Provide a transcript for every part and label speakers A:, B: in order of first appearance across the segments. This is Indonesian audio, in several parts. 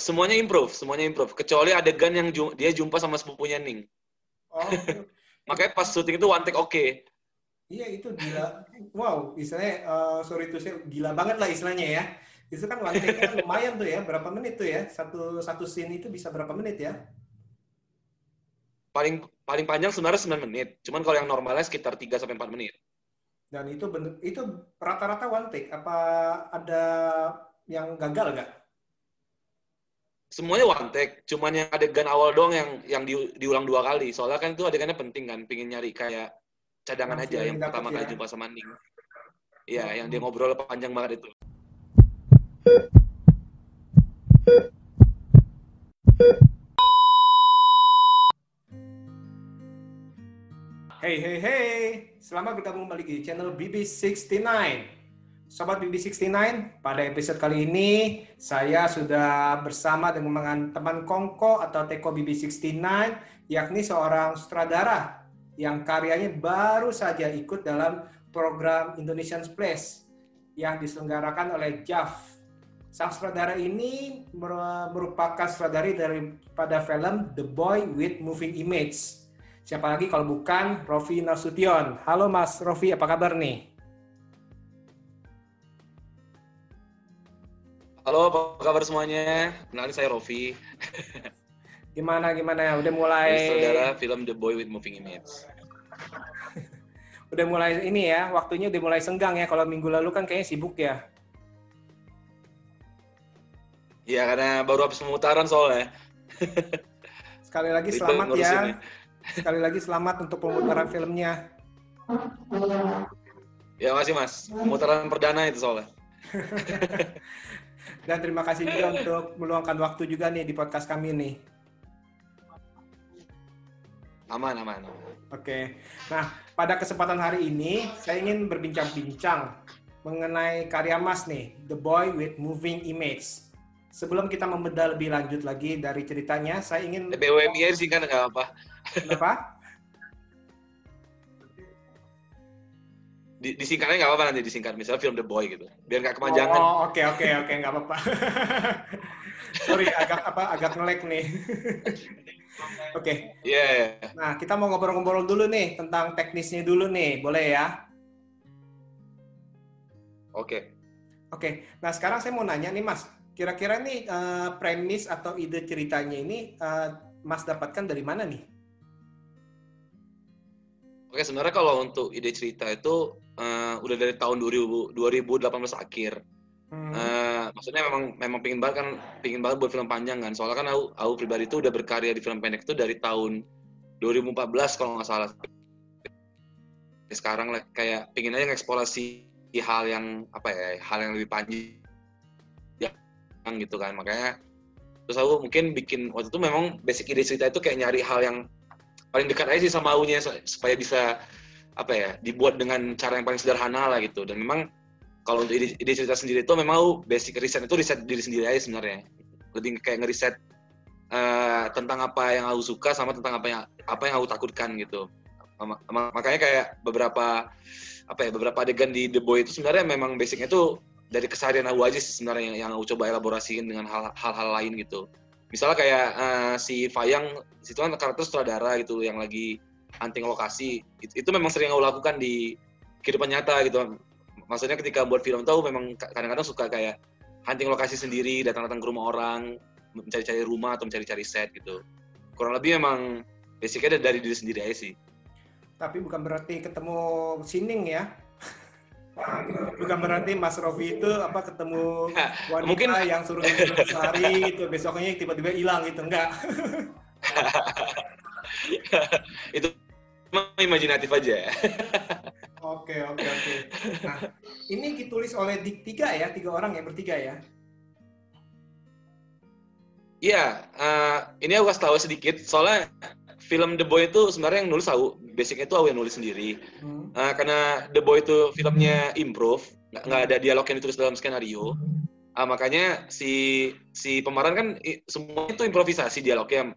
A: semuanya improve, semuanya improve. Kecuali adegan yang ju dia jumpa sama sepupunya Ning. Oh. Makanya pas syuting itu one take oke. Okay.
B: Iya itu gila. Wow, istilahnya uh, sorry itu saya gila banget lah istilahnya ya. Itu kan one take kan lumayan tuh ya, berapa menit tuh ya? Satu satu scene itu bisa berapa menit ya?
A: Paling paling panjang sebenarnya 9 menit. Cuman kalau yang normalnya sekitar 3 sampai 4 menit.
B: Dan itu bener, itu rata-rata one take apa ada yang gagal nggak?
A: Semuanya one take, cuman yang adegan awal doang yang yang di, diulang dua kali. Soalnya kan itu adegannya penting kan, pingin nyari kayak cadangan Masih aja yang pertama ya. kali jumpa sama Ning. Iya, hmm. yang dia ngobrol panjang banget itu.
B: Hey, hey, hey. Selamat bergabung kembali di channel BB69. Sobat BB69, pada episode kali ini saya sudah bersama dengan teman Kongko atau Teko BB69, yakni seorang sutradara yang karyanya baru saja ikut dalam program Indonesian Place yang diselenggarakan oleh JAF. Sang sutradara ini merupakan sutradari daripada film The Boy with Moving Image Siapa lagi kalau bukan Rofi Nasution. Halo Mas Rofi, apa kabar nih?
A: Halo, apa kabar semuanya? Kenalin saya Rofi.
B: gimana gimana? Udah mulai
A: saudara film The Boy with Moving Image.
B: udah mulai ini ya, waktunya udah mulai senggang ya. Kalau minggu lalu kan kayaknya sibuk ya.
A: Iya, karena baru habis pemutaran soalnya.
B: Sekali lagi selamat ya. Sekali lagi selamat untuk pemutaran filmnya.
A: Ya masih mas, pemutaran perdana itu soalnya.
B: Dan terima kasih juga untuk meluangkan waktu juga nih di podcast kami nih.
A: Aman, aman. aman.
B: Oke. Nah, pada kesempatan hari ini saya ingin berbincang-bincang mengenai karya Mas nih, The Boy with Moving Image. Sebelum kita membedah lebih lanjut lagi dari ceritanya, saya ingin...
A: BWMI sih kan nggak apa.
B: Kenapa?
A: Di, disingkatnya nggak apa-apa nanti disingkat. Misalnya film The Boy gitu. Biar nggak kepanjangan.
B: Oh, oke, oke, oke. Nggak apa-apa. Sorry, agak apa agak ngelek nih. Oke. okay.
A: Yeah, yeah.
B: Nah, kita mau ngobrol-ngobrol dulu nih tentang teknisnya dulu nih. Boleh ya?
A: Oke. Okay.
B: Oke. Okay. Nah, sekarang saya mau nanya nih, Mas Kira-kira nih uh, premis atau ide ceritanya ini uh, Mas dapatkan dari mana nih?
A: Oke, sebenarnya kalau untuk ide cerita itu uh, udah dari tahun 2000, 2018 akhir. Hmm. Uh, maksudnya memang memang pingin banget kan pingin banget buat film panjang kan. Soalnya kan aku, aku pribadi itu udah berkarya di film pendek itu dari tahun 2014 kalau nggak salah. Sekarang kayak pingin aja ngeksplorasi hal yang apa ya, hal yang lebih panjang gitu kan makanya terus aku mungkin bikin waktu itu memang basic ide cerita itu kayak nyari hal yang paling dekat aja sih sama aunya supaya bisa apa ya dibuat dengan cara yang paling sederhana lah gitu. Dan memang kalau untuk ide, ide cerita sendiri itu memang basic riset itu riset diri sendiri aja sebenarnya. Lebih kayak ngeriset uh, tentang apa yang aku suka sama tentang apa yang apa yang aku takutkan gitu. Makanya kayak beberapa apa ya beberapa adegan di The Boy itu sebenarnya memang basicnya itu dari keseharian aku aja sih sebenarnya yang, yang aku coba elaborasiin dengan hal-hal lain gitu. Misalnya kayak uh, si Fayang, situ kan karakter sutradara gitu yang lagi hunting lokasi. Itu, itu memang sering aku lakukan di kehidupan nyata gitu. Maksudnya ketika buat film tuh memang kadang-kadang suka kayak hunting lokasi sendiri, datang-datang ke rumah orang, mencari-cari rumah atau mencari-cari set gitu. Kurang lebih memang basicnya dari diri sendiri aja sih.
B: Tapi bukan berarti ketemu sining ya? Bukan berarti Mas Rofi itu apa ketemu wanita Mungkin... yang suruh sehari itu besoknya tiba-tiba hilang gitu enggak?
A: itu imajinatif aja.
B: Oke oke oke. Nah ini ditulis oleh tiga ya tiga orang ya bertiga ya.
A: Iya, uh, ini aku kasih tahu sedikit soalnya film The Boy itu sebenarnya yang nulis aku, basicnya itu aku yang nulis sendiri. Hmm. Uh, karena The Boy itu filmnya improve, nggak ada dialog yang ditulis dalam skenario. Uh, makanya si si pemeran kan semua itu improvisasi dialognya.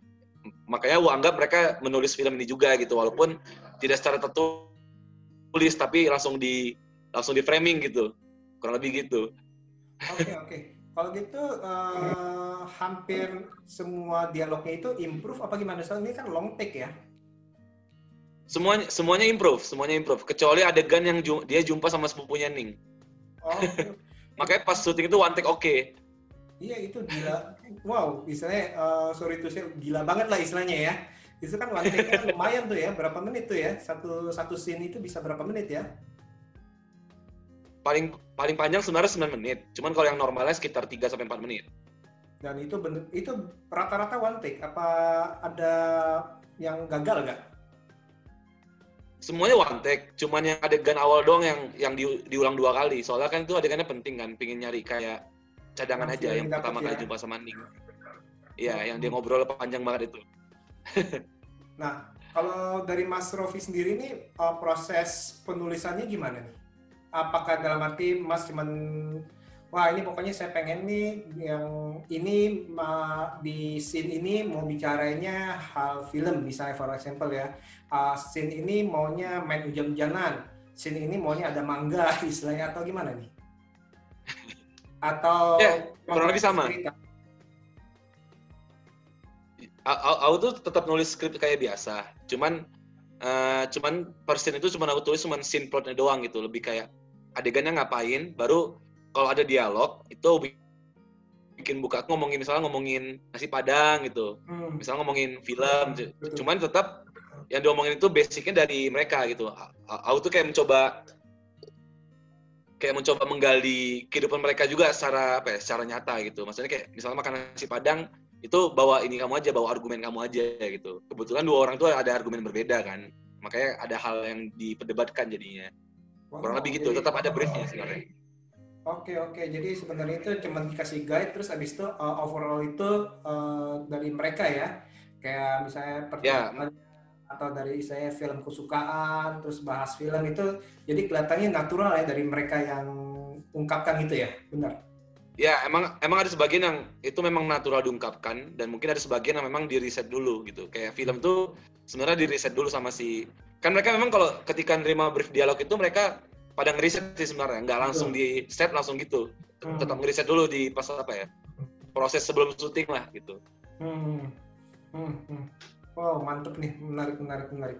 A: Makanya aku anggap mereka menulis film ini juga gitu, walaupun tidak secara tertulis tapi langsung di langsung di framing gitu, kurang lebih gitu.
B: Oke okay, oke. Okay. Kalau gitu uh, hampir semua dialognya itu improve apa gimana? Soalnya ini kan long take ya.
A: Semuanya semuanya improve, semuanya improve. Kecuali adegan yang ju dia jumpa sama sepupunya Ning. Oh. Makanya pas syuting itu one take oke. Okay.
B: Iya itu gila. Wow, istilahnya uh, sorry itu sih gila banget lah istilahnya ya. Itu kan one take kan lumayan tuh ya, berapa menit tuh ya? Satu satu scene itu bisa berapa menit ya?
A: Paling paling panjang sebenarnya 9 menit. Cuman kalau yang normalnya sekitar 3 sampai 4 menit.
B: Dan itu bener, itu rata-rata one take apa ada yang gagal nggak?
A: Semuanya one take, cuman yang adegan awal doang yang yang di, diulang dua kali. Soalnya kan itu adegannya penting kan, pingin nyari kayak cadangan Masih aja yang pertama ya. kali jumpa sama Ning. Iya, hmm. yang dia ngobrol panjang banget itu.
B: nah, kalau dari Mas Rofi sendiri nih uh, proses penulisannya gimana nih? Apakah dalam arti Mas cuman wah ini pokoknya saya pengen nih yang ini di scene ini mau bicaranya hal film misalnya for example ya. Uh, scene ini maunya main hujan-hujanan scene ini maunya ada mangga istilahnya atau gimana nih? Atau
A: ya, kurang lebih sama. aku tuh tetap nulis skrip kayak biasa. Cuman uh, cuman per scene itu cuma aku tulis cuma scene plotnya doang gitu. Lebih kayak adegannya ngapain baru kalau ada dialog itu bikin buka ngomongin misalnya ngomongin nasi padang gitu. Hmm. misalnya ngomongin film hmm, cuman tetap yang diomongin itu basicnya dari mereka gitu. Aku tuh kayak mencoba kayak mencoba menggali kehidupan mereka juga secara apa ya, secara nyata gitu. Maksudnya kayak misalnya makan nasi padang itu bawa ini kamu aja bawa argumen kamu aja gitu. Kebetulan dua orang tuh ada argumen berbeda kan. Makanya ada hal yang diperdebatkan jadinya kurang lebih gitu tetap ada briefnya sebenarnya
B: Oke oke, jadi sebenarnya itu cuma dikasih guide, terus abis itu uh, overall itu uh, dari mereka ya, kayak misalnya pertama yeah. atau dari saya film kesukaan, terus bahas film itu, jadi kelihatannya natural ya dari mereka yang ungkapkan itu ya, benar?
A: Ya emang emang ada sebagian yang itu memang natural diungkapkan dan mungkin ada sebagian yang memang di riset dulu gitu, kayak film tuh sebenarnya di riset dulu sama si kan mereka memang kalau ketika nerima brief dialog itu mereka pada ngeriset sih sebenarnya nggak langsung di set langsung gitu hmm. tetap ngeriset dulu di pas apa ya proses sebelum syuting lah gitu
B: hmm. Hmm. Hmm. wow mantep nih menarik menarik menarik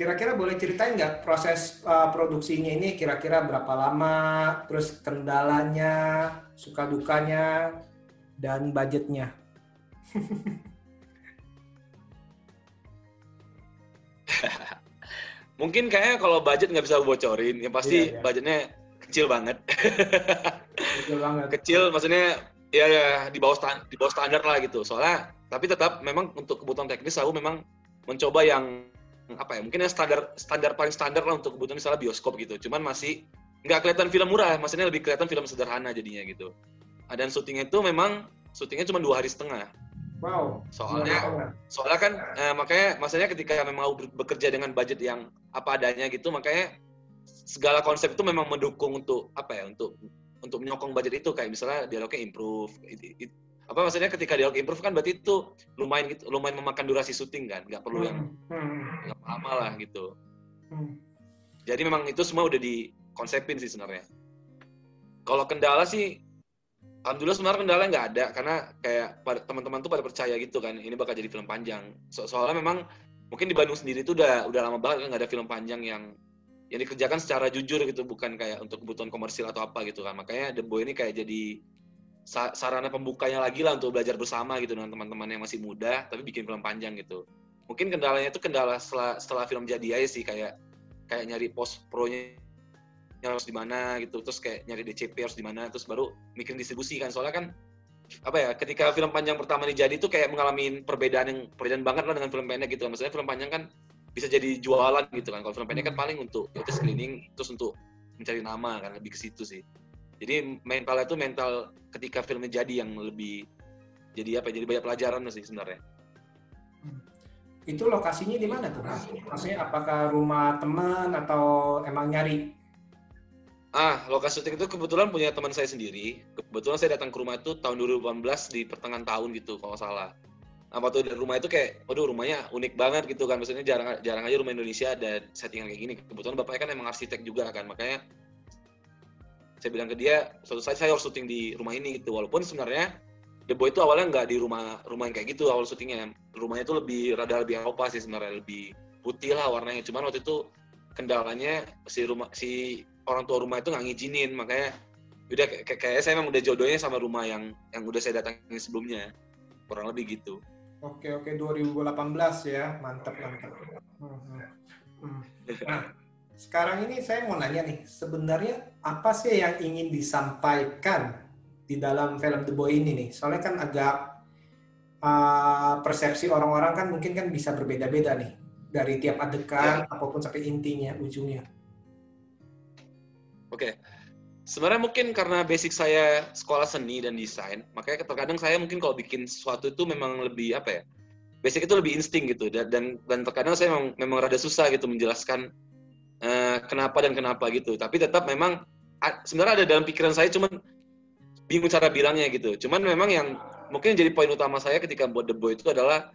B: kira-kira boleh ceritain nggak proses uh, produksinya ini kira-kira berapa lama terus kendalanya suka dukanya dan budgetnya
A: Mungkin kayaknya kalau budget nggak bisa bocorin, yang pasti iya, iya. budgetnya kecil banget. kecil banget. kecil, maksudnya ya, ya di bawah stand, di bawah standar lah gitu. Soalnya tapi tetap memang untuk kebutuhan teknis aku memang mencoba yang apa ya mungkin yang standar standar paling standar lah untuk kebutuhan misalnya bioskop gitu cuman masih nggak kelihatan film murah maksudnya lebih kelihatan film sederhana jadinya gitu dan syutingnya itu memang syutingnya cuma dua hari setengah
B: Wow.
A: Soalnya, soalnya kan eh, makanya maksudnya ketika memang mau bekerja dengan budget yang apa adanya gitu, makanya segala konsep itu memang mendukung untuk apa ya, untuk untuk menyokong budget itu kayak misalnya dialognya improve. It, it, apa maksudnya ketika dialog improve kan berarti itu lumayan gitu, lumayan memakan durasi syuting kan, nggak perlu yang hmm. hmm. lama lah gitu. Hmm. Jadi memang itu semua udah dikonsepin sih sebenarnya. Kalau kendala sih Alhamdulillah sebenarnya kendala nggak ada karena kayak teman-teman tuh pada percaya gitu kan ini bakal jadi film panjang. So soalnya memang mungkin di Bandung sendiri tuh udah udah lama banget kan nggak ada film panjang yang yang dikerjakan secara jujur gitu bukan kayak untuk kebutuhan komersil atau apa gitu kan. Makanya The Boy ini kayak jadi sarana pembukanya lagi lah untuk belajar bersama gitu dengan teman-teman yang masih muda tapi bikin film panjang gitu. Mungkin kendalanya itu kendala setelah setelah film jadi aja sih kayak kayak nyari post pro-nya harus di mana gitu. Terus kayak nyari DCP harus di mana terus baru mikirin distribusi kan. Soalnya kan apa ya ketika film panjang pertama ini jadi itu kayak mengalami perbedaan yang perbedaan banget lah dengan film pendek gitu maksudnya film panjang kan bisa jadi jualan gitu kan. Kalau film pendek kan hmm. paling untuk ya itu screening terus untuk mencari nama kan lebih ke situ sih. Jadi mental itu mental ketika filmnya jadi yang lebih jadi apa ya, jadi banyak pelajaran sih sebenarnya.
B: Hmm. itu lokasinya di mana tuh maksudnya apakah rumah teman atau emang nyari
A: Ah, lokasi syuting itu kebetulan punya teman saya sendiri. Kebetulan saya datang ke rumah itu tahun 2018 di pertengahan tahun gitu kalau salah. Nah, waktu dari rumah itu kayak, waduh rumahnya unik banget gitu kan. Maksudnya jarang jarang aja rumah Indonesia ada settingan kayak gini. Kebetulan bapaknya kan emang arsitek juga kan, makanya saya bilang ke dia suatu saat saya harus syuting di rumah ini gitu walaupun sebenarnya The Boy itu awalnya nggak di rumah rumah yang kayak gitu awal syutingnya rumahnya itu lebih rada lebih Eropa sih sebenarnya lebih putih lah warnanya cuman waktu itu kendalanya si rumah si orang tua rumah itu nggak ngizinin makanya udah kayak kayak saya emang udah jodohnya sama rumah yang yang udah saya datangin sebelumnya kurang lebih gitu
B: oke oke 2018 ya mantap mantap hmm, hmm. hmm. nah sekarang ini saya mau nanya nih sebenarnya apa sih yang ingin disampaikan di dalam film The Boy ini nih? Soalnya kan agak uh, persepsi orang-orang kan mungkin kan bisa berbeda-beda nih dari tiap adegan ya. apa pun sampai intinya ujungnya.
A: Oke. Okay. Sebenarnya mungkin karena basic saya sekolah seni dan desain, makanya terkadang saya mungkin kalau bikin sesuatu itu memang lebih apa ya? Basic itu lebih insting gitu dan dan terkadang saya memang, memang rada susah gitu menjelaskan uh, kenapa dan kenapa gitu. Tapi tetap memang sebenarnya ada dalam pikiran saya cuman bingung cara bilangnya gitu. Cuman memang yang mungkin jadi poin utama saya ketika buat The Boy itu adalah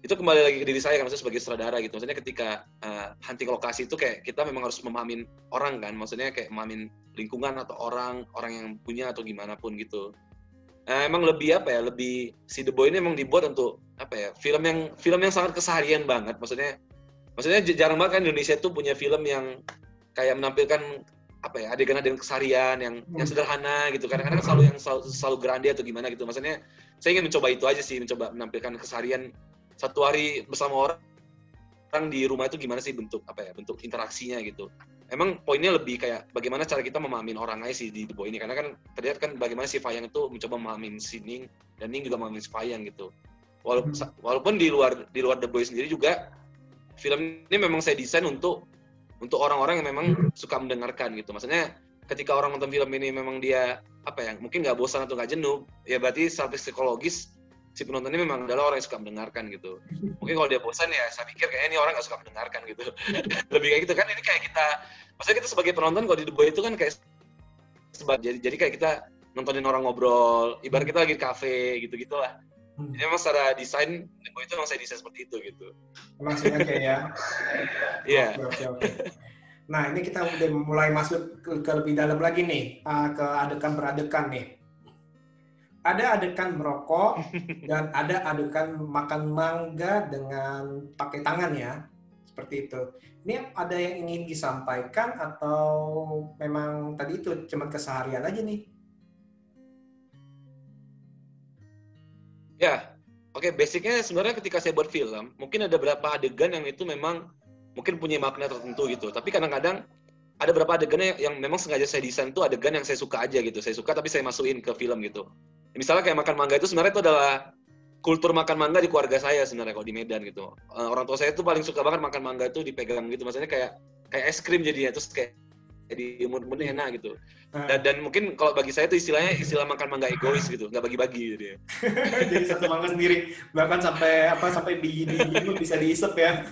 A: itu kembali lagi ke diri saya kan maksudnya sebagai sutradara gitu. Maksudnya ketika uh, hunting lokasi itu kayak kita memang harus memahamin orang kan. Maksudnya kayak memahamin lingkungan atau orang orang yang punya atau gimana pun gitu. Uh, emang lebih apa ya lebih si The Boy ini emang dibuat untuk apa ya film yang film yang sangat keseharian banget. Maksudnya maksudnya jarang banget kan Indonesia itu punya film yang kayak menampilkan apa ya adegan-adegan kesarian yang hmm. yang sederhana gitu. Kadang-kadang selalu yang selalu, selalu grande atau gimana gitu. Maksudnya saya ingin mencoba itu aja sih mencoba menampilkan kesarian satu hari bersama orang orang di rumah itu gimana sih bentuk apa ya bentuk interaksinya gitu emang poinnya lebih kayak bagaimana cara kita memahamin orang aja sih di The Boy ini karena kan terlihat kan bagaimana si Fayang itu mencoba memahamin si Ning dan Ning juga memahamin si Fayang gitu walaupun hmm. walaupun di luar di luar The Boy sendiri juga film ini memang saya desain untuk untuk orang-orang yang memang suka mendengarkan gitu. Maksudnya ketika orang nonton film ini memang dia apa ya mungkin nggak bosan atau nggak jenuh ya berarti secara psikologis si penonton ini memang adalah orang yang suka mendengarkan gitu mungkin kalau dia bosan ya saya pikir kayaknya ini orang nggak suka mendengarkan gitu lebih kayak gitu kan ini kayak kita maksudnya kita sebagai penonton kalau di The Boy itu kan kayak sebab jadi jadi kayak kita nontonin orang ngobrol ibarat kita lagi di kafe gitu gitulah Hmm. Jadi memang secara desain itu memang saya desain seperti itu gitu.
B: Memang sengaja ya.
A: Iya.
B: Nah ini kita udah mulai masuk ke, ke lebih dalam lagi nih uh, ke adegan beradegan nih. Ada adegan merokok dan ada adegan makan mangga dengan pakai tangan ya, seperti itu. Ini ada yang ingin disampaikan atau memang tadi itu cuma keseharian aja nih?
A: Ya, oke. Okay, basicnya sebenarnya ketika saya buat film, mungkin ada beberapa adegan yang itu memang mungkin punya makna tertentu gitu. Tapi kadang-kadang ada beberapa adegan yang, yang memang sengaja saya desain tuh adegan yang saya suka aja gitu. Saya suka tapi saya masukin ke film gitu. Misalnya kayak makan mangga itu sebenarnya itu adalah kultur makan mangga di keluarga saya sebenarnya kalau di Medan gitu. Uh, orang tua saya tuh paling suka banget makan mangga itu dipegang gitu. Maksudnya kayak kayak es krim jadinya terus kayak jadi umur-umurnya enak gitu. Ah. Dan, dan mungkin kalau bagi saya itu istilahnya istilah makan mangga egois gitu, nggak bagi-bagi gitu ya.
B: jadi satu mangga sendiri, bahkan sampai apa sampai biji-biji pun bisa diisep ya.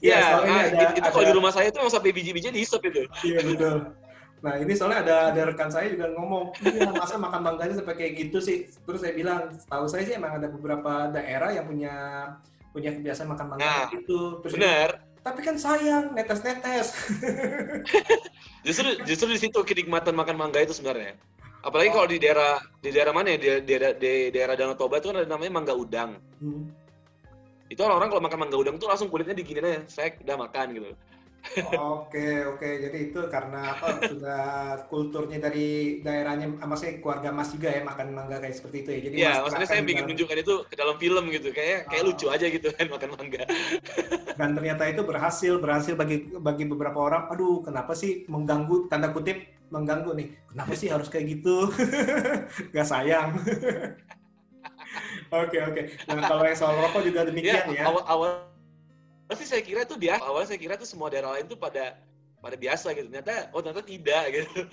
A: Iya, ya, nah, ada, itu, itu kalau di rumah saya itu sampai biji-biji diisep itu.
B: Iya betul. Nah ini soalnya ada ada rekan saya juga ngomong, iya masa makan mangganya sampai kayak gitu sih. Terus saya bilang, tahu saya sih emang ada beberapa daerah yang punya punya kebiasaan makan mangga nah, gitu.
A: Terus benar
B: tapi kan sayang netes-netes.
A: justru justru di situ kenikmatan makan mangga itu sebenarnya. Apalagi oh. kalau di daerah di daerah mana ya di daerah di daerah Danau Toba itu kan ada namanya mangga udang. Hmm. Itu orang-orang kalau makan mangga udang tuh langsung kulitnya diginin aja, saya udah makan gitu.
B: Oke oke jadi itu karena apa sudah kulturnya dari daerahnya maksudnya keluarga Mas juga ya makan mangga kayak seperti itu ya jadi
A: Iya maksudnya saya bikin menunjukkan itu ke dalam film gitu kayak kayak oh. lucu aja gitu kan makan mangga
B: dan ternyata itu berhasil berhasil bagi bagi beberapa orang aduh kenapa sih mengganggu tanda kutip mengganggu nih kenapa sih harus kayak gitu Gak sayang Oke oke. Nah kalau yang soal rokok juga demikian ya. ya.
A: Awal awal pasti saya kira itu biasa awalnya saya kira itu semua daerah lain itu pada pada biasa gitu. Ternyata oh ternyata tidak gitu.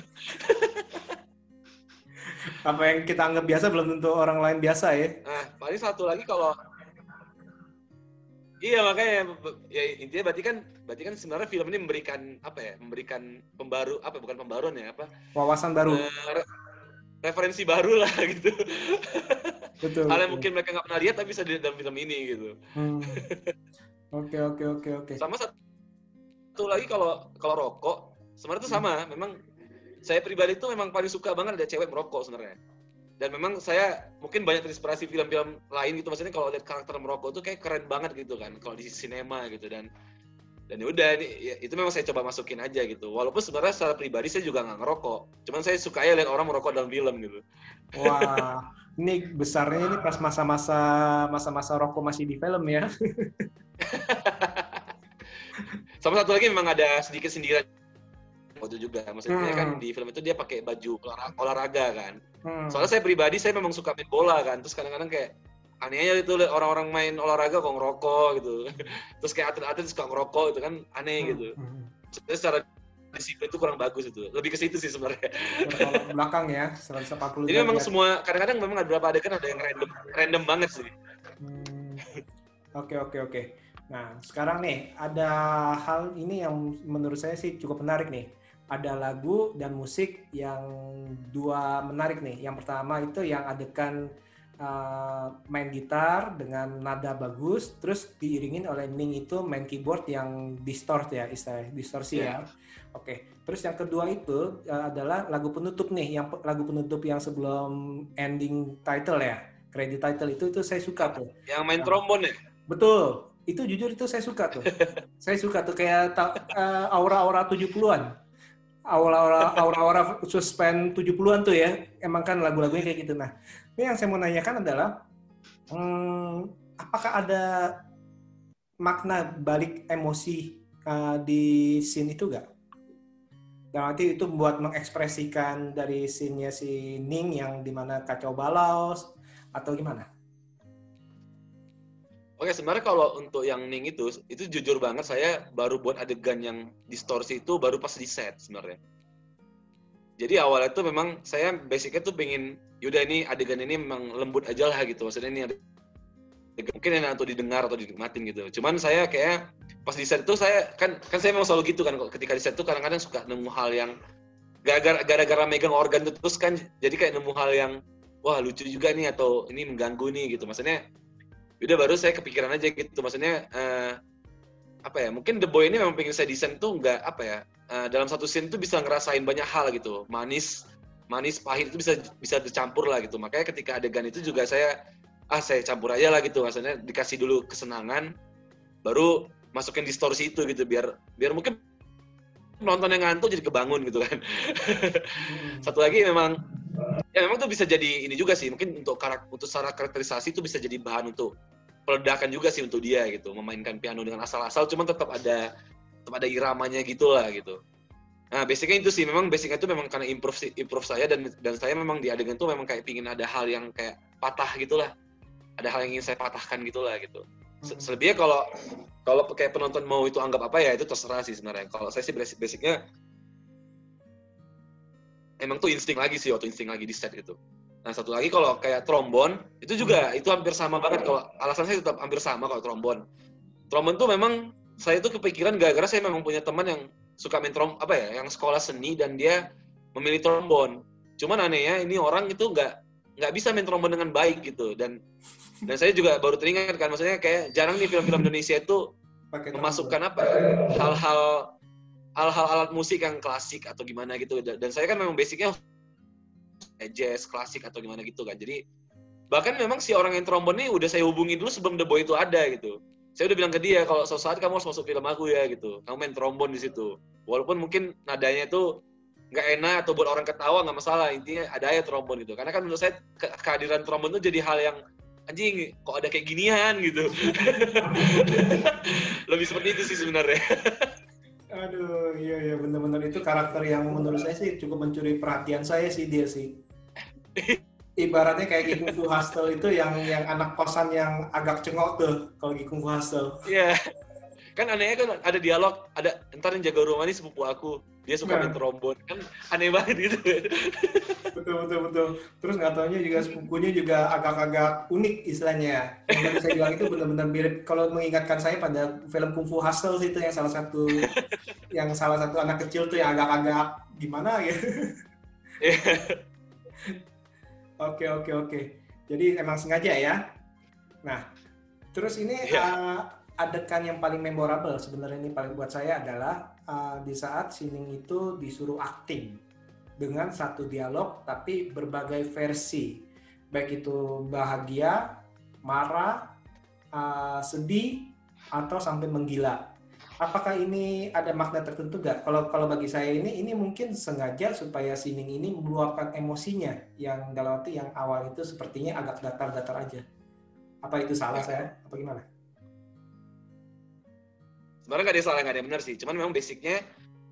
B: Apa yang kita anggap biasa belum tentu orang lain biasa ya?
A: Nah paling satu lagi kalau iya makanya ya intinya berarti kan berarti kan sebenarnya film ini memberikan apa ya memberikan pembaru apa bukan pembaruan ya apa?
B: Wawasan baru. Uh, re
A: referensi baru lah gitu. Betul, hal yang mungkin mereka nggak pernah lihat tapi bisa dilihat dalam film ini gitu. Hmm.
B: Oke oke oke oke.
A: Sama satu lagi kalau kalau rokok sebenarnya tuh sama. Memang saya pribadi tuh memang paling suka banget ada cewek merokok sebenarnya. Dan memang saya mungkin banyak terinspirasi film-film lain gitu. Maksudnya kalau lihat karakter merokok tuh kayak keren banget gitu kan kalau di sinema gitu. Dan dan udah ya, itu memang saya coba masukin aja gitu. Walaupun sebenarnya secara pribadi saya juga nggak ngerokok. Cuman saya suka ya lihat orang merokok dalam film gitu.
B: Wah ini besarnya ini pas masa-masa masa-masa rokok masih di film ya.
A: Sama satu lagi memang ada sedikit sindiran waktu juga. Maksudnya kan hmm. kan di film itu dia pakai baju olahraga kan. Hmm. soalnya saya pribadi saya memang suka main bola kan. Terus kadang-kadang kayak aneh aja itu orang-orang main olahraga kok ngerokok gitu. Terus kayak atlet-atlet suka ngerokok itu kan aneh hmm, gitu hmm. sebenarnya secara disiplin itu kurang bagus itu. Lebih ke situ sih sebenarnya.
B: Belakang ya 140
A: jadi memang semua kadang-kadang memang ada beberapa adegan ada yang random random banget sih.
B: Hmm. oke oke oke. Nah sekarang nih ada hal ini yang menurut saya sih cukup menarik nih. Ada lagu dan musik yang dua menarik nih. Yang pertama itu yang adegan uh, main gitar dengan nada bagus, terus diiringin oleh Ning itu main keyboard yang distort ya istilah distorsi yeah. ya. Oke, okay. terus yang kedua itu uh, adalah lagu penutup nih, yang lagu penutup yang sebelum ending title ya, credit title itu itu saya suka tuh.
A: Yang main trombon ya?
B: Betul, itu jujur itu saya suka tuh. saya suka tuh kayak uh, aura-aura 70-an. Aura-aura aura-aura suspend 70-an tuh ya. Emang kan lagu-lagunya kayak gitu. Nah, ini yang saya mau nanyakan adalah, hmm, apakah ada makna balik emosi uh, di scene itu gak? Dan nanti itu buat mengekspresikan dari scene-nya si Ning yang di mana kacau balau atau gimana?
A: Oke, sebenarnya kalau untuk yang Ning itu, itu jujur banget saya baru buat adegan yang distorsi itu baru pas di set sebenarnya jadi awalnya tuh memang saya basicnya tuh pengen yaudah ini adegan ini memang lembut aja lah gitu. Maksudnya ini adegan mungkin enak untuk didengar atau dinikmatin gitu. Cuman saya kayak pas di set itu saya kan kan saya memang selalu gitu kan ketika di set tuh kadang-kadang suka nemu hal yang gara-gara megang organ itu terus kan jadi kayak nemu hal yang wah lucu juga nih atau ini mengganggu nih gitu. Maksudnya udah baru saya kepikiran aja gitu. Maksudnya uh, apa ya mungkin The Boy ini memang pengen saya desain tuh nggak apa ya uh, dalam satu scene tuh bisa ngerasain banyak hal gitu. Manis manis pahit itu bisa bisa dicampur lah gitu. Makanya ketika adegan itu juga saya ah saya campur aja lah gitu. Maksudnya dikasih dulu kesenangan baru masukin distorsi itu gitu biar biar mungkin nonton yang ngantuk jadi kebangun gitu kan. Hmm. satu lagi memang ya memang tuh bisa jadi ini juga sih mungkin untuk karakter untuk secara karakterisasi itu bisa jadi bahan untuk peledakan juga sih untuk dia gitu memainkan piano dengan asal-asal cuman tetap ada tetap ada iramanya gitu lah gitu nah basicnya itu sih memang basicnya itu memang karena improve improve saya dan dan saya memang di adegan itu memang kayak pingin ada hal yang kayak patah gitulah ada hal yang ingin saya patahkan gitulah gitu hmm. selebihnya kalau kalau kayak penonton mau itu anggap apa ya itu terserah sih sebenarnya kalau saya sih basic basicnya emang tuh insting lagi sih waktu insting lagi di set itu Nah satu lagi kalau kayak trombon itu juga hmm. itu hampir sama banget kalau alasan saya tetap hampir sama kalau trombon. Trombon tuh memang saya tuh kepikiran gara-gara saya memang punya teman yang suka main trom apa ya yang sekolah seni dan dia memilih trombon. Cuman anehnya ini orang itu nggak nggak bisa main trombon dengan baik gitu. Dan dan saya juga baru teringat kan maksudnya kayak jarang nih film-film Indonesia itu Pake memasukkan apa ya, hal-hal hal-hal alat musik yang klasik atau gimana gitu. Dan saya kan memang basicnya jazz klasik atau gimana gitu kan. Jadi bahkan memang si orang yang trombon ini udah saya hubungi dulu sebelum The Boy itu ada gitu saya udah bilang ke dia kalau suatu saat kamu harus masuk film aku ya gitu. Kamu main trombon di situ. Walaupun mungkin nadanya itu nggak enak atau buat orang ketawa nggak masalah intinya ada ya trombon gitu. Karena kan menurut saya ke kehadiran trombon itu jadi hal yang anjing kok ada kayak ginian gitu. Lebih seperti itu sih sebenarnya.
B: Aduh, iya iya benar-benar itu karakter yang menurut saya sih cukup mencuri perhatian saya sih dia sih. Ibaratnya kayak Kungfu Hustle itu yang yang anak kosan yang agak cengok tuh kalau Kungfu Hustle.
A: Iya. Yeah. Kan anehnya kan ada dialog, ada entar yang jaga rumah ini sepupu aku, dia suka nah. main trombon, kan aneh banget gitu.
B: betul betul betul. Terus nggak taunya juga sepupunya juga agak-agak unik istilahnya. Yang saya bilang itu benar-benar mirip. Kalau mengingatkan saya pada film Kungfu Hustle itu yang salah satu yang salah satu anak kecil tuh yang agak-agak gimana ya. Oke oke oke. Jadi emang sengaja ya. Nah, terus ini yeah. Iya. uh, adegan yang paling memorable sebenarnya ini paling buat saya adalah uh, di saat Sining itu disuruh acting dengan satu dialog tapi berbagai versi baik itu bahagia, marah, uh, sedih atau sampai menggila. Apakah ini ada makna tertentu gak? Kalau kalau bagi saya ini ini mungkin sengaja supaya Sining ini meluapkan emosinya yang dalam arti yang awal itu sepertinya agak datar-datar aja. Apa itu salah saya? Apa gimana?
A: Sebenarnya nggak ada salah nggak ada benar sih. Cuman memang basicnya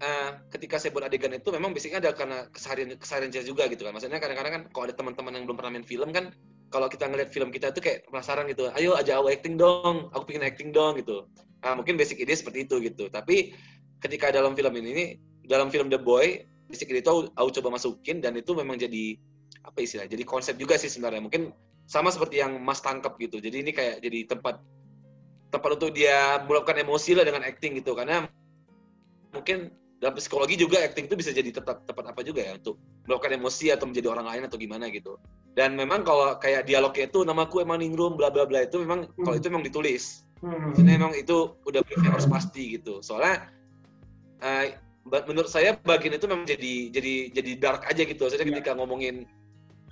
A: uh, ketika saya buat adegan itu memang basicnya ada karena keseharian keseharian saya juga gitu kan. Maksudnya kadang-kadang kan kalau ada teman-teman yang belum pernah main film kan kalau kita ngeliat film kita tuh kayak penasaran gitu, ayo aja aku acting dong, aku pengen acting dong gitu. Nah, mungkin basic ide seperti itu gitu. Tapi ketika dalam film ini, dalam film The Boy, basic ide itu aku, aku coba masukin dan itu memang jadi apa istilah? Jadi konsep juga sih sebenarnya. Mungkin sama seperti yang Mas tangkap gitu. Jadi ini kayak jadi tempat tempat untuk dia melakukan emosi lah dengan acting gitu. Karena mungkin dalam psikologi juga acting itu bisa jadi tetap tepat apa juga ya untuk melakukan emosi atau menjadi orang lain atau gimana gitu. Dan memang kalau kayak dialognya itu namaku emang Ningrum bla bla bla itu memang hmm. kalau itu memang ditulis. Hmm. Jadi memang itu udah harus pasti gitu. Soalnya uh, menurut saya bagian itu memang jadi jadi jadi dark aja gitu. Jadi yeah. ketika ngomongin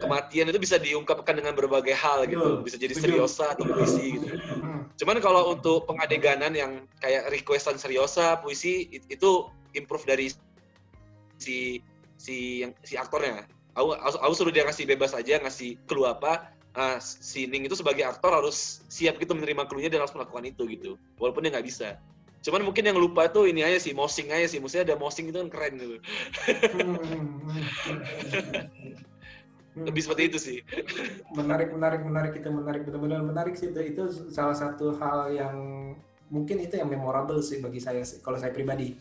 A: kematian itu bisa diungkapkan dengan berbagai hal gitu. Bisa jadi seriosa atau puisi gitu. Hmm. Cuman kalau untuk pengadeganan yang kayak requestan seriosa, puisi itu improve dari si si yang si aktornya. Aku, aku, suruh dia ngasih bebas aja, ngasih clue apa. Uh, si Ning itu sebagai aktor harus siap gitu menerima clue-nya dan harus melakukan itu gitu. Walaupun dia nggak bisa. Cuman mungkin yang lupa tuh ini aja sih, mosing aja sih. Maksudnya ada mosing itu kan keren gitu. Lebih seperti itu sih.
B: Menarik, menarik, menarik. Itu menarik, benar-benar menarik sih. Itu, itu salah satu hal yang mungkin itu yang memorable sih bagi saya, kalau saya pribadi.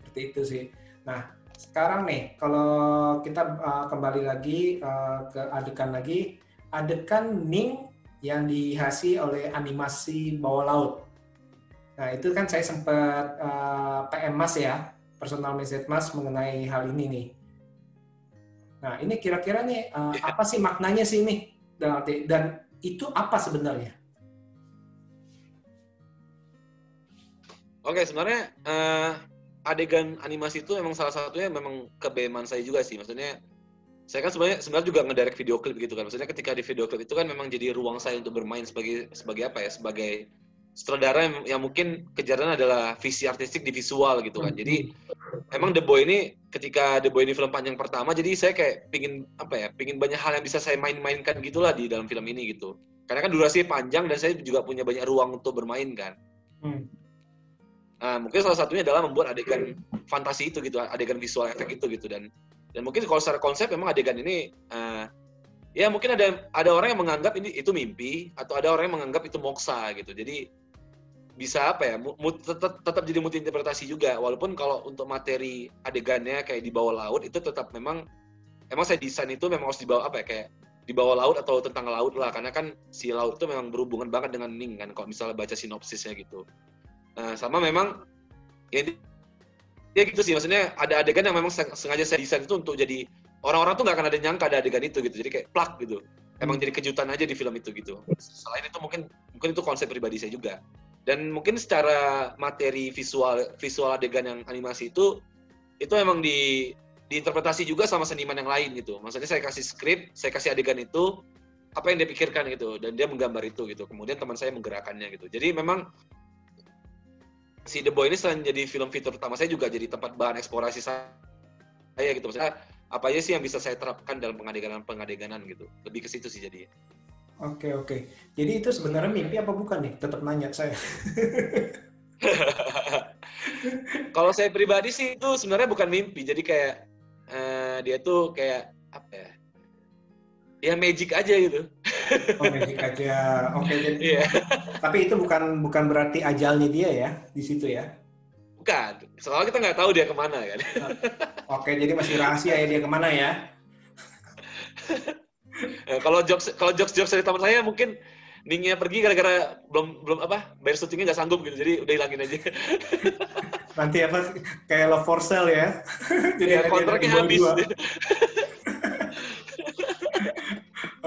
B: Seperti itu sih. Nah, sekarang nih kalau kita uh, kembali lagi uh, ke adegan lagi adegan Ning yang dihasi oleh animasi bawah laut. Nah itu kan saya sempat uh, PM Mas ya personal message Mas mengenai hal ini nih. Nah ini kira-kira nih uh, apa sih maknanya sih ini dan, dan itu apa sebenarnya?
A: Oke sebenarnya uh adegan animasi itu memang salah satunya memang kebeman saya juga sih. Maksudnya saya kan sebenarnya sebenarnya juga ngedirect video klip gitu kan. Maksudnya ketika di video klip itu kan memang jadi ruang saya untuk bermain sebagai sebagai apa ya? Sebagai sutradara yang, yang mungkin kejaran adalah visi artistik di visual gitu kan. Jadi emang The Boy ini ketika The Boy ini film panjang pertama, jadi saya kayak pingin apa ya? Pingin banyak hal yang bisa saya main-mainkan gitulah di dalam film ini gitu. Karena kan durasi panjang dan saya juga punya banyak ruang untuk bermain kan. Hmm. Nah, mungkin salah satunya adalah membuat adegan fantasi itu gitu, adegan visual efek itu gitu dan dan mungkin kalau secara konsep memang adegan ini uh, ya mungkin ada ada orang yang menganggap ini itu mimpi atau ada orang yang menganggap itu moksa gitu. Jadi bisa apa ya tetap tetap jadi multi interpretasi juga walaupun kalau untuk materi adegannya kayak di bawah laut itu tetap memang emang saya desain itu memang harus di bawah apa ya kayak di bawah laut atau tentang laut lah karena kan si laut itu memang berhubungan banget dengan Ning kan kalau misalnya baca sinopsisnya gitu. Nah, sama memang ya, ya gitu sih. Maksudnya ada adegan yang memang sengaja saya desain itu untuk jadi orang-orang tuh nggak akan ada nyangka ada adegan itu gitu. Jadi kayak plak gitu. Emang jadi kejutan aja di film itu gitu. Selain itu mungkin mungkin itu konsep pribadi saya juga. Dan mungkin secara materi visual visual adegan yang animasi itu itu emang di diinterpretasi juga sama seniman yang lain gitu. Maksudnya saya kasih skrip saya kasih adegan itu apa yang dia pikirkan gitu. Dan dia menggambar itu gitu. Kemudian teman saya menggerakkannya gitu. Jadi memang si The Boy ini selain jadi film fitur utama saya juga jadi tempat bahan eksplorasi saya gitu. Maksudnya apa aja sih yang bisa saya terapkan dalam pengadeganan pengadeganan gitu? Lebih ke situ sih jadi
B: oke oke. Jadi itu sebenarnya mimpi apa bukan nih? Tetap nanya saya.
A: Kalau saya pribadi sih itu sebenarnya bukan mimpi. Jadi kayak uh, dia tuh kayak apa ya ya magic aja gitu
B: Oh magic aja. Oke okay, jadi. Yeah. Tapi itu bukan bukan berarti ajalnya dia ya di situ ya?
A: Bukan. Soalnya kita nggak tahu dia ke mana kan.
B: Oke jadi masih rahasia ya dia ke mana ya?
A: ya kalau jokes kalau jokes jokes dari teman saya mungkin Ningnya pergi gara-gara belum belum apa bayar syutingnya nggak sanggup gitu jadi udah hilangin aja.
B: Nanti apa kayak love for sale ya?
A: jadi ya, kontraknya habis.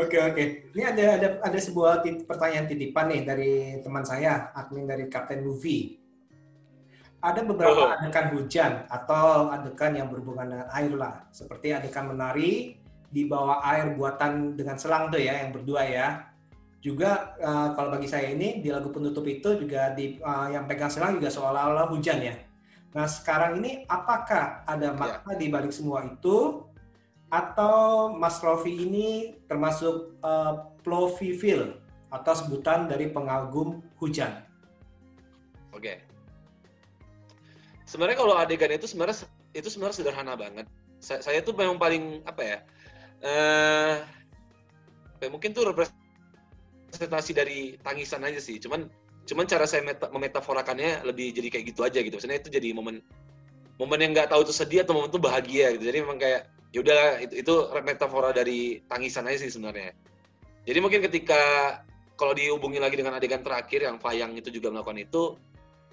B: Oke oke. Ini ada ada ada sebuah tit- pertanyaan titipan nih dari teman saya, admin dari Captain Movie. Ada beberapa
A: Oh.
B: adegan hujan atau adegan yang berhubungan dengan air lah, seperti adegan menari di bawah air buatan dengan selang tuh ya, yang berdua ya. Juga eh, kalau bagi saya ini di lagu penutup itu juga di eh, yang pegang selang juga seolah-olah hujan ya. Nah sekarang ini apakah ada makna di balik semua itu atau Mas Rofi ini termasuk uh, plovivil atau sebutan dari pengagum hujan.
A: Oke. Sebenarnya kalau adegan itu sebenarnya itu sebenarnya sederhana banget. Saya, saya tuh memang paling apa ya? Eh ya, mungkin tuh representasi dari tangisan aja sih. Cuman cuman cara saya meta, memetaforakannya lebih jadi kayak gitu aja gitu. Maksudnya itu jadi momen momen yang nggak tahu itu sedih atau momen itu bahagia gitu. Jadi memang kayak ya udahlah itu itu metafora dari tangisan aja sih sebenarnya. Jadi mungkin ketika kalau dihubungi lagi dengan adegan terakhir yang Fayang itu juga melakukan itu,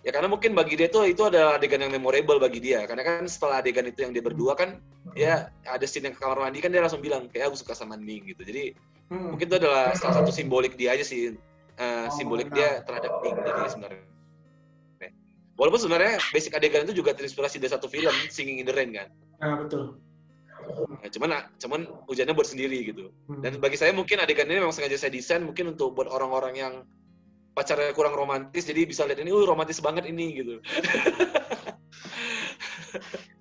A: ya karena mungkin bagi dia tuh itu adalah adegan yang memorable bagi dia. Karena kan setelah adegan itu yang dia berdua kan, ya ada scene yang ke kamar mandi kan dia langsung bilang kayak aku suka sama Ning gitu. Jadi
B: Hmm.
A: mungkin itu adalah salah satu simbolik dia aja sih,
B: Oh,
A: simbolik dia terhadap Ning jadi sebenarnya. Walaupun sebenarnya basic adegan itu juga terinspirasi dari satu film Singing in the Rain kan.
B: Nah, betul.
A: Nah, cuman cuman hujannya buat sendiri gitu.
B: Hmm.
A: Dan bagi saya mungkin adegan ini memang sengaja saya desain mungkin untuk buat orang-orang yang pacarnya kurang romantis jadi bisa lihat ini, uh romantis banget ini gitu.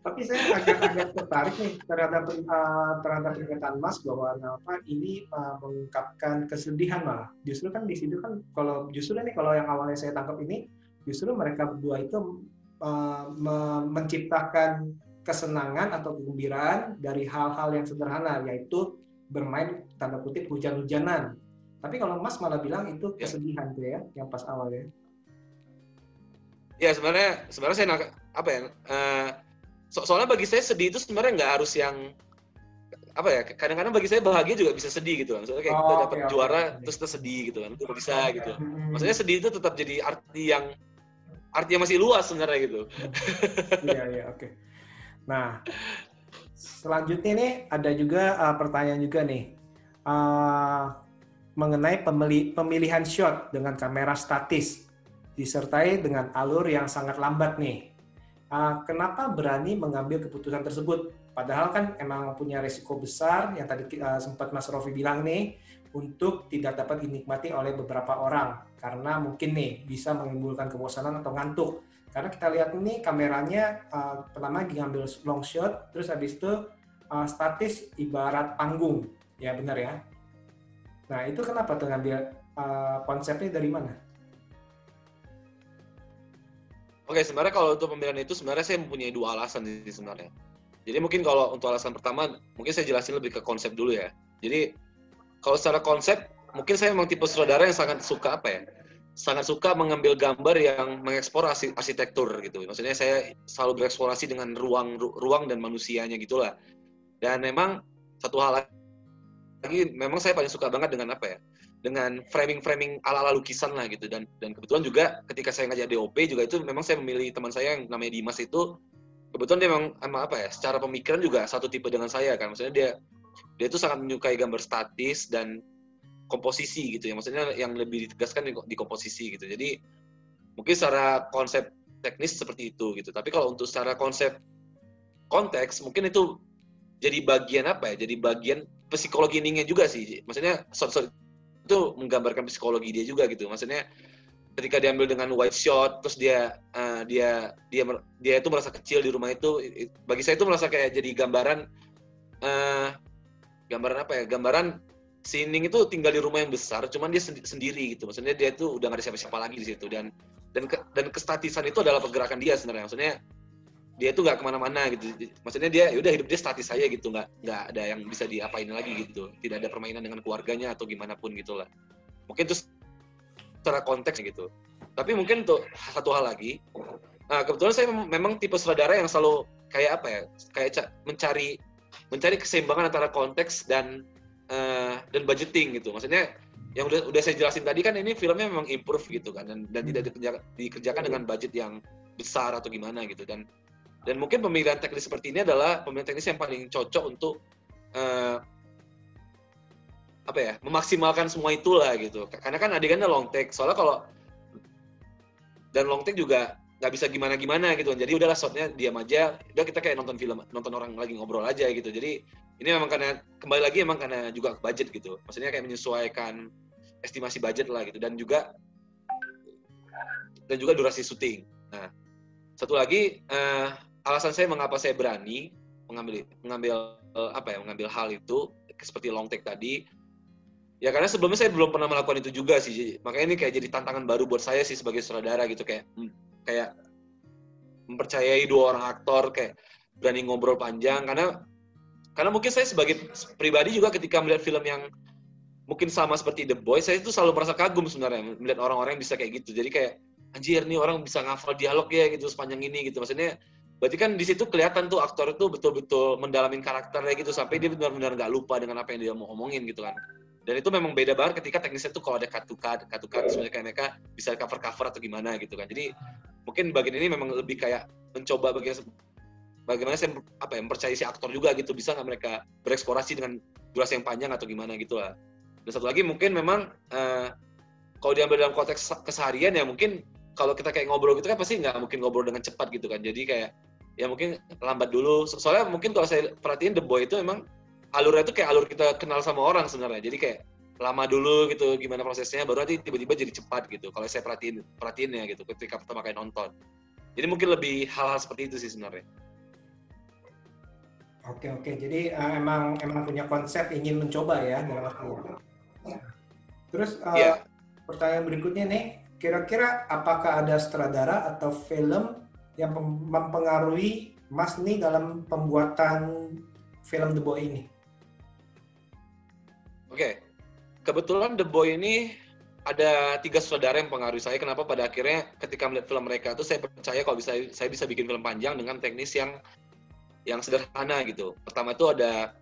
B: Tapi saya agak-agak tertarik nih terhadap uh, terhadap pernyataan Mas bahwa apa ini uh, mengungkapkan kesedihan malah. Justru kan di situ kan kalau justru ini kalau yang awalnya saya tangkap ini justru mereka berdua itu uh, me- menciptakan kesenangan atau kegembiraan dari hal-hal yang sederhana yaitu bermain tanda kutip hujan-hujanan. Tapi kalau Mas malah bilang itu
A: Ya.
B: kesedihan tuh ya yang pas awalnya.
A: Ya sebenarnya sebenarnya saya nak- apa ya? eh, so- soalnya bagi saya sedih itu sebenarnya nggak harus yang apa ya? Kadang-kadang bagi saya bahagia juga bisa sedih gitu. Maksudnya kayak kita
B: Oh,
A: dapat
B: oke, oke,
A: juara
B: oke.
A: terus kita sedih gitu kan. Itu bisa gitu.
B: Hmm.
A: Maksudnya sedih itu tetap jadi arti yang arti yang masih luas sebenarnya gitu.
B: Iya, iya, oke. Nah, selanjutnya nih ada juga uh, pertanyaan juga nih Uh, mengenai pemili- pemilihan shot dengan kamera statis disertai dengan alur yang sangat lambat nih. Uh, kenapa berani mengambil keputusan tersebut? Padahal kan emang punya resiko besar yang tadi uh, sempat Mas Rofi bilang nih untuk tidak dapat dinikmati oleh beberapa orang karena mungkin nih bisa menimbulkan kebosanan atau ngantuk karena kita lihat ini kameranya uh, pertama lagi ngambil long shot terus habis itu uh, statis ibarat panggung ya benar ya nah itu kenapa tuh ngambil uh, konsepnya dari mana
A: Oke, sebenarnya kalau untuk pemilihan itu sebenarnya saya mempunyai dua alasan sih sebenarnya. Jadi mungkin kalau untuk alasan pertama, mungkin saya jelasin lebih ke konsep dulu ya. Jadi kalau secara konsep, mungkin saya memang tipe saudara yang sangat suka apa ya? Sangat suka mengambil gambar yang mengeksplorasi arsitektur gitu. Maksudnya saya selalu bereksplorasi dengan ruang ru- ruang dan manusianya gitulah. Dan memang satu hal lagi, memang saya paling suka banget dengan apa ya? dengan framing-framing ala-ala lukisan lah gitu dan dan kebetulan juga ketika saya ngajak DOP juga itu memang saya memilih teman saya yang namanya Dimas itu kebetulan dia memang emang apa ya secara pemikiran juga satu tipe dengan saya kan maksudnya dia dia itu sangat menyukai gambar statis dan komposisi gitu ya. Maksudnya yang lebih ditegaskan di, di komposisi gitu. Jadi mungkin secara konsep teknis seperti itu gitu. Tapi kalau untuk secara konsep konteks mungkin itu jadi bagian apa ya? Jadi bagian psikologi ininya juga sih. Maksudnya shot-shot itu menggambarkan psikologi dia juga gitu. Maksudnya ketika diambil dengan wide shot terus dia uh, dia dia dia itu merasa kecil di rumah itu bagi saya itu merasa kayak jadi gambaran uh, gambaran apa ya? Gambaran si Ning itu tinggal di rumah yang besar cuman dia sendi sendiri gitu. Maksudnya dia itu udah gak ada siapa-siapa lagi di situ. Dan dan ke, dan kestatisan itu adalah pergerakan dia sebenarnya. Maksudnya dia itu nggak ke mana-mana gitu. Maksudnya dia ya udah hidup dia statis aja gitu. Nggak nggak ada yang bisa diapain lagi gitu. Tidak ada permainan dengan keluarganya atau gimana pun gitulah mungkin itu secara konteks gitu. Tapi mungkin untuk satu hal lagi nah kebetulan saya memang tipe saudara yang selalu kayak apa ya kayak mencari mencari keseimbangan antara konteks dan uh, dan budgeting gitu. Maksudnya yang udah udah saya jelasin tadi kan ini filmnya memang improve gitu kan dan dan tidak dikerjakan, dikerjakan dengan budget yang besar atau gimana gitu. Dan dan mungkin pemilihan teknis seperti ini adalah pemilihan teknis yang paling cocok untuk uh, apa ya memaksimalkan semua itulah gitu. Karena kan adegannya long take. Soalnya kalau dan long take juga nggak bisa gimana gimana gitu. Jadi udahlah shotnya diam aja. Udah kita kayak nonton film nonton orang lagi ngobrol aja gitu. Jadi ini memang karena kembali lagi emang karena juga budget gitu. Maksudnya kayak menyesuaikan estimasi budget lah gitu. Dan juga dan juga durasi syuting. Nah satu lagi uh, alasan saya mengapa saya berani mengambil mengambil uh, apa ya mengambil hal itu seperti long take tadi ya karena sebelumnya saya belum pernah melakukan itu juga sih. Makanya ini kayak jadi tantangan baru buat saya sih sebagai saudara gitu. Kayak hmm, kayak mempercayai dua orang aktor kayak berani ngobrol panjang. Karena karena mungkin saya sebagai pribadi juga ketika melihat film yang mungkin sama seperti The Boy saya itu selalu merasa kagum sebenarnya melihat orang-orang yang bisa kayak gitu. Jadi kayak anjir nih orang bisa ngafal dialog ya gitu sepanjang ini gitu. Maksudnya berarti kan di situ kelihatan tuh aktor itu betul-betul mendalamin karakternya gitu sampai dia benar-benar nggak lupa dengan apa yang dia mau omongin gitu kan. Dan itu memang beda banget ketika teknisnya tuh kalau ada to cut sebenarnya kayak mereka bisa cover cover atau gimana gitu kan. Jadi mungkin bagian ini memang lebih kayak mencoba bagian bagaimana saya apa ya mempercayai si aktor juga gitu. Bisa nggak mereka bereksplorasi dengan durasi yang panjang atau gimana gitu lah. Dan satu lagi mungkin memang uh, kalau diambil dalam konteks keseharian ya mungkin kalau kita kayak ngobrol gitu kan pasti nggak mungkin ngobrol dengan cepat gitu kan. Jadi kayak ya mungkin lambat dulu. Soalnya mungkin kalau saya perhatiin The Boy itu emang alurnya itu kayak alur kita kenal sama orang sebenarnya. Jadi kayak lama dulu gitu gimana prosesnya baru nanti tiba-tiba jadi cepat gitu. Kalau saya perhatiin perhatiin ya gitu ketika pertama kali nonton. Jadi mungkin lebih hal-hal seperti itu sih sebenarnya.
B: Oke oke. Jadi uh, emang emang punya konsep ingin mencoba ya dalam waktu. Terus uh, eh, yeah. pertanyaan berikutnya nih, kira-kira apakah ada sutradara atau film yang mempengaruhi Mas nih dalam pembuatan film The Boy ini?
A: Oke, kebetulan The Boy ini ada tiga saudara yang pengaruhi saya. Kenapa pada akhirnya ketika melihat film mereka itu saya percaya kalau bisa saya bisa bikin film panjang dengan teknis yang yang sederhana gitu. Pertama itu ada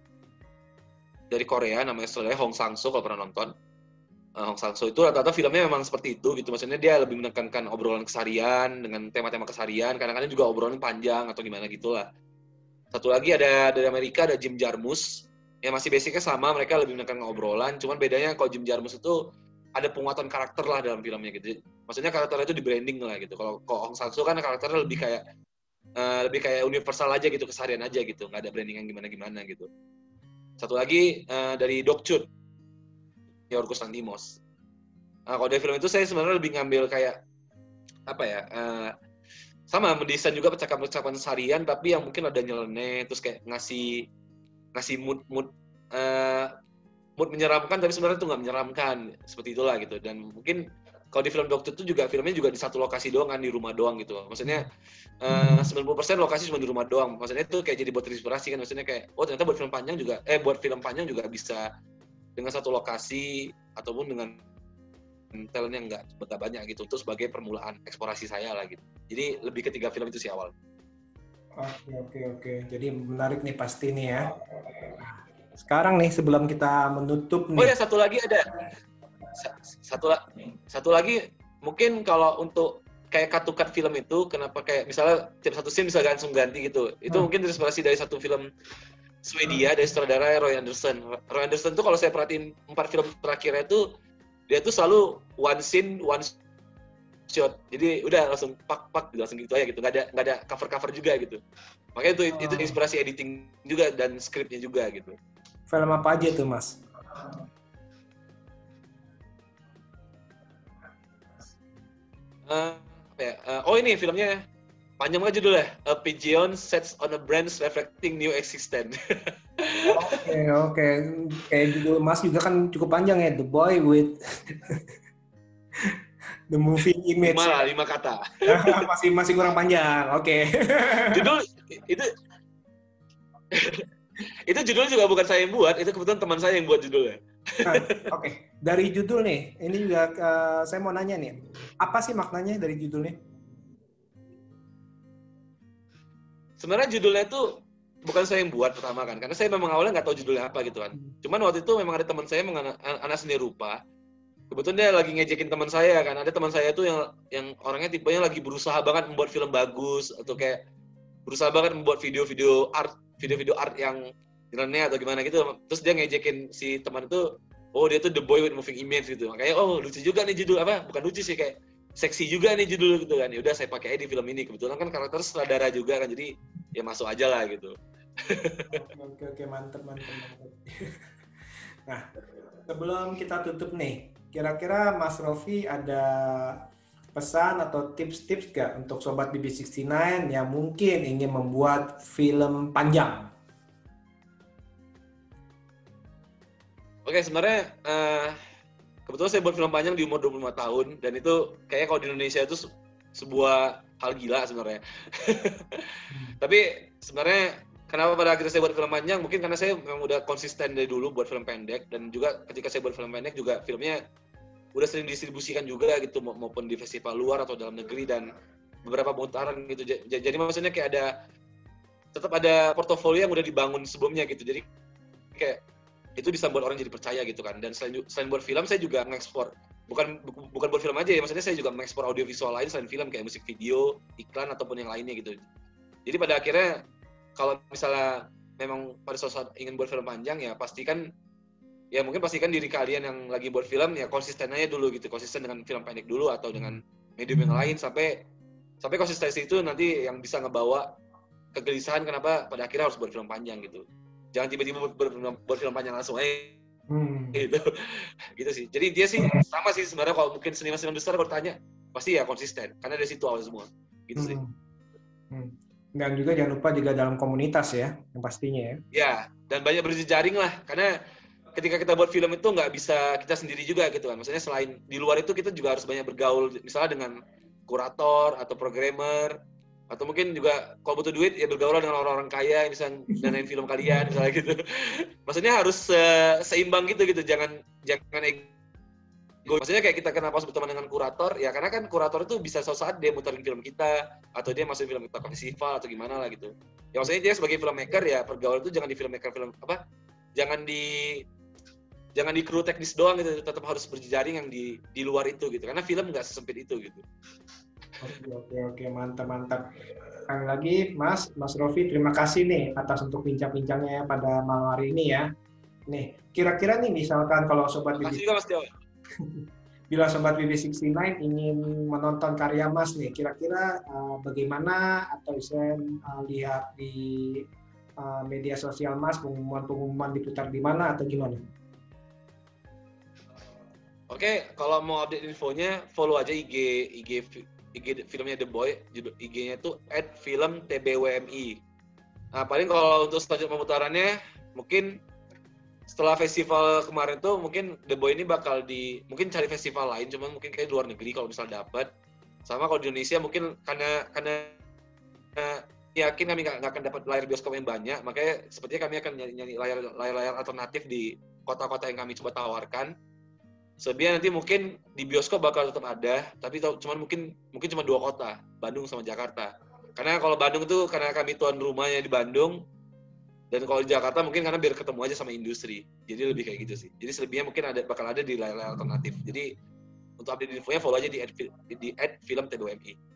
A: dari Korea namanya saudara Hong Sang-soo kalau pernah nonton. Uh, Hong Sang-soo itu rata-rata filmnya memang seperti itu gitu. Maksudnya dia lebih menekankan obrolan kesarian dengan tema-tema kesarian. Kadang-kadang juga obrolan panjang atau gimana gitulah. Satu lagi ada dari Amerika ada Jim Jarmus ya masih basicnya sama mereka lebih menekan ngobrolan cuman bedanya kalau Jim Jarmus itu ada penguatan karakter lah dalam filmnya gitu. Maksudnya karakternya itu di branding lah gitu. Kalau kok Hong Sang Soo kan karakternya lebih kayak uh, lebih kayak universal aja gitu keseharian aja gitu. Nggak ada branding yang gimana gimana gitu. Satu lagi uh, dari Dok Chut. Yorgos Lanthimos nah, kalau dari film itu saya sebenarnya lebih ngambil kayak apa ya uh, sama mendesain juga percakapan-percakapan seharian tapi yang mungkin ada nyeleneh terus kayak ngasih ngasih mood mood uh, mood menyeramkan tapi sebenarnya itu nggak menyeramkan. Seperti itulah gitu. Dan mungkin kalau di film Dokter itu juga filmnya juga di satu lokasi doang kan di rumah doang gitu. Maksudnya uh, 90% lokasi cuma di rumah doang. Maksudnya itu kayak jadi buat inspirasi kan. Maksudnya kayak oh ternyata buat film panjang juga eh buat film panjang juga bisa dengan satu lokasi ataupun dengan talent yang nggak banyak gitu. Itu sebagai permulaan eksplorasi saya lah gitu. Jadi lebih ketiga film itu sih awal
B: Oke oke oke. Jadi menarik nih pasti nih ya. Sekarang nih sebelum kita menutup nih.
A: Oh ya satu lagi ada. Satu satu lagi mungkin kalau untuk kayak katukat film itu kenapa kayak misalnya tiap satu scene bisa langsung ganti gitu. Itu hmm. mungkin terinspirasi dari satu film Swedia dari sutradara Roy Anderson. Roy Anderson tuh kalau saya perhatiin empat film terakhirnya itu dia tuh selalu one scene one shot. Jadi udah langsung pak pak langsung gitu aja gitu. Nggak ada nggak ada cover cover juga gitu. Makanya itu oh. itu inspirasi editing juga dan skripnya juga gitu.
B: Film apa aja tuh mas?
A: Uh, apa ya? Uh, oh ini filmnya panjang banget judulnya. A Pigeon Sets on a Branch Reflecting New Existence.
B: Oke okay, oke. Okay. kayak judul Mas juga kan cukup panjang ya The Boy with The movie image.
A: Lima lah, lima kata.
B: masih masih kurang panjang. Oke. Okay.
A: Judul itu itu judul juga bukan saya yang buat, itu kebetulan teman saya yang buat judulnya.
B: nah, Oke, okay. dari judul nih, ini juga uh, saya mau nanya nih, apa sih maknanya dari judulnya?
A: Sebenarnya judulnya itu bukan saya yang buat pertama kan, karena saya memang awalnya nggak tahu judulnya apa gitu kan. Hmm. Cuman waktu itu memang ada teman saya, anak, anak seni rupa, kebetulan dia lagi ngejekin teman saya kan. Ada teman saya tuh yang yang orangnya tipenya lagi berusaha banget membuat film bagus atau kayak berusaha banget membuat video-video art video-video art yang nyeleneh atau gimana gitu. Terus dia ngejekin si teman itu oh dia tuh The Boy with Moving Image gitu. Makanya oh lucu juga nih judul apa? Bukan lucu sih kayak seksi juga nih judul gitu kan. Ya udah saya pakai di film ini. Kebetulan kan karakter sutradara juga kan jadi ya masuk aja lah gitu.
B: Oke mantep mantep. Nah sebelum kita tutup nih kira-kira Mas Rofi ada pesan atau tips-tips gak untuk sobat BB69 yang mungkin ingin membuat film panjang
A: Oke, sebenarnya uh, kebetulan saya buat film panjang di umur 25 tahun dan itu kayaknya kalau di Indonesia itu sebuah hal gila sebenarnya. Tapi sebenarnya kenapa pada akhirnya saya buat film panjang? Mungkin karena saya memang udah konsisten dari dulu buat film pendek dan juga ketika saya buat film pendek juga filmnya udah sering distribusikan juga gitu maupun di festival luar atau dalam negeri dan beberapa pemutaran gitu. Jadi maksudnya kayak ada tetap ada portofolio yang udah dibangun sebelumnya gitu. Jadi kayak itu bisa buat orang jadi percaya gitu kan dan selain selain buat film saya juga mengekspor bukan bukan buat film aja ya maksudnya saya juga mengekspor audiovisual lain selain film kayak musik video iklan ataupun yang lainnya gitu jadi pada akhirnya kalau misalnya memang pada saat ingin buat film panjang ya pastikan ya mungkin pastikan diri kalian yang lagi buat film ya konsisten aja dulu gitu. Konsisten dengan film pendek dulu atau dengan medium yang lain sampai sampai konsistensi itu nanti yang bisa ngebawa kegelisahan kenapa pada akhirnya harus buat film panjang gitu. Jangan tiba-tiba buat film panjang langsung aja hmm. gitu. Gitu sih. Jadi dia sih sama sih sebenarnya kalau mungkin seniman-seniman besar kalau tanya pasti ya konsisten. Karena dari situ awal semua. Gitu hmm. sih.
B: Hmm. dan juga jangan lupa juga dalam komunitas ya yang pastinya ya.
A: Ya dan banyak berjejaring lah. Karena ketika kita buat film itu nggak bisa kita sendiri juga gitu kan. Maksudnya selain di luar itu kita juga harus banyak bergaul misalnya dengan kurator atau programmer atau mungkin juga kalau butuh duit ya bergaul dengan orang-orang kaya yang bisa danain film kalian misalnya gitu. Maksudnya harus uh, seimbang gitu gitu. Jangan jangan ego. Maksudnya kayak kita kenapa berteman dengan kurator? Ya karena kan kurator itu bisa suatu saat dia muterin film kita atau dia masukin film kita ke festival atau gimana lah gitu. Ya maksudnya dia sebagai filmmaker ya pergaulan itu jangan di filmmaker film apa? Jangan di jangan di kru teknis doang gitu tetap harus berjejaring yang di di luar itu gitu karena film nggak sesempit itu gitu
B: Oke, oke, oke, mantap, mantap. Sekali lagi, Mas, Mas Rofi, terima kasih nih atas untuk bincang-bincangnya pada malam hari ini ya. Nih, kira-kira nih misalkan kalau Sobat BB... Juga, Mas Bila Sobat BB69 ingin menonton karya Mas nih, kira-kira uh, bagaimana atau bisa uh, lihat di uh, media sosial Mas, pengumuman-pengumuman diputar di mana atau gimana?
A: Oke, kalau mau update infonya, follow aja IG IG IG filmnya The Boy, IG-nya itu at film TBWMI. Nah, paling kalau untuk selanjutnya pemutarannya, mungkin setelah festival kemarin tuh mungkin The Boy ini bakal di mungkin cari festival lain cuman mungkin kayak luar negeri kalau misal dapat sama kalau di Indonesia mungkin karena karena uh, yakin kami nggak akan dapat layar bioskop yang banyak makanya sepertinya kami akan nyari layar layar layar alternatif di kota-kota yang kami coba tawarkan Sebenarnya nanti mungkin di bioskop bakal tetap ada, tapi cuman mungkin mungkin cuma dua kota, Bandung sama Jakarta. Karena kalau Bandung itu karena kami tuan rumahnya di Bandung, dan kalau di Jakarta mungkin karena biar ketemu aja sama industri. Jadi lebih kayak gitu sih. Jadi selebihnya mungkin ada bakal ada di layar-layar alternatif. Jadi untuk update infonya follow aja di ad, di ad film TWMI.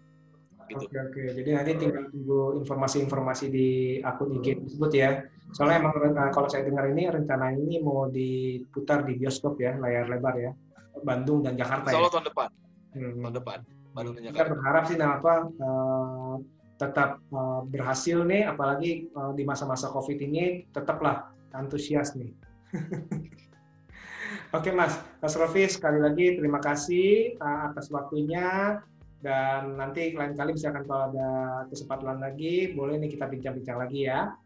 B: Gitu. Oke oke. Jadi nanti tinggal tunggu informasi-informasi di akun IG tersebut ya. Soalnya emang eh, kalau saya dengar ini rencana ini mau diputar di bioskop ya, layar lebar ya. Bandung dan Jakarta
A: Solo ya. tahun depan. Hmm. Tahun depan. Bandung dan Jakarta.
B: Kita berharap sih nah apa uh, tetap uh, berhasil nih apalagi uh, di masa-masa Covid ini tetaplah antusias nih. Oke Mas, Mas Rofi sekali lagi terima kasih uh, atas waktunya dan nanti lain kali misalkan kalau ada kesempatan lagi boleh nih kita bincang-bincang lagi ya.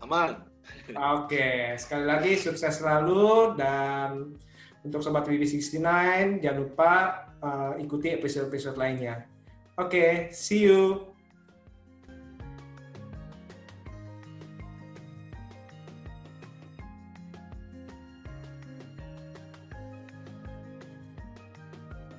A: Aman.
B: Oke, sekali lagi sukses selalu dan untuk sobat BB69 jangan lupa uh, ikuti episode-episode lainnya. Oke, see you.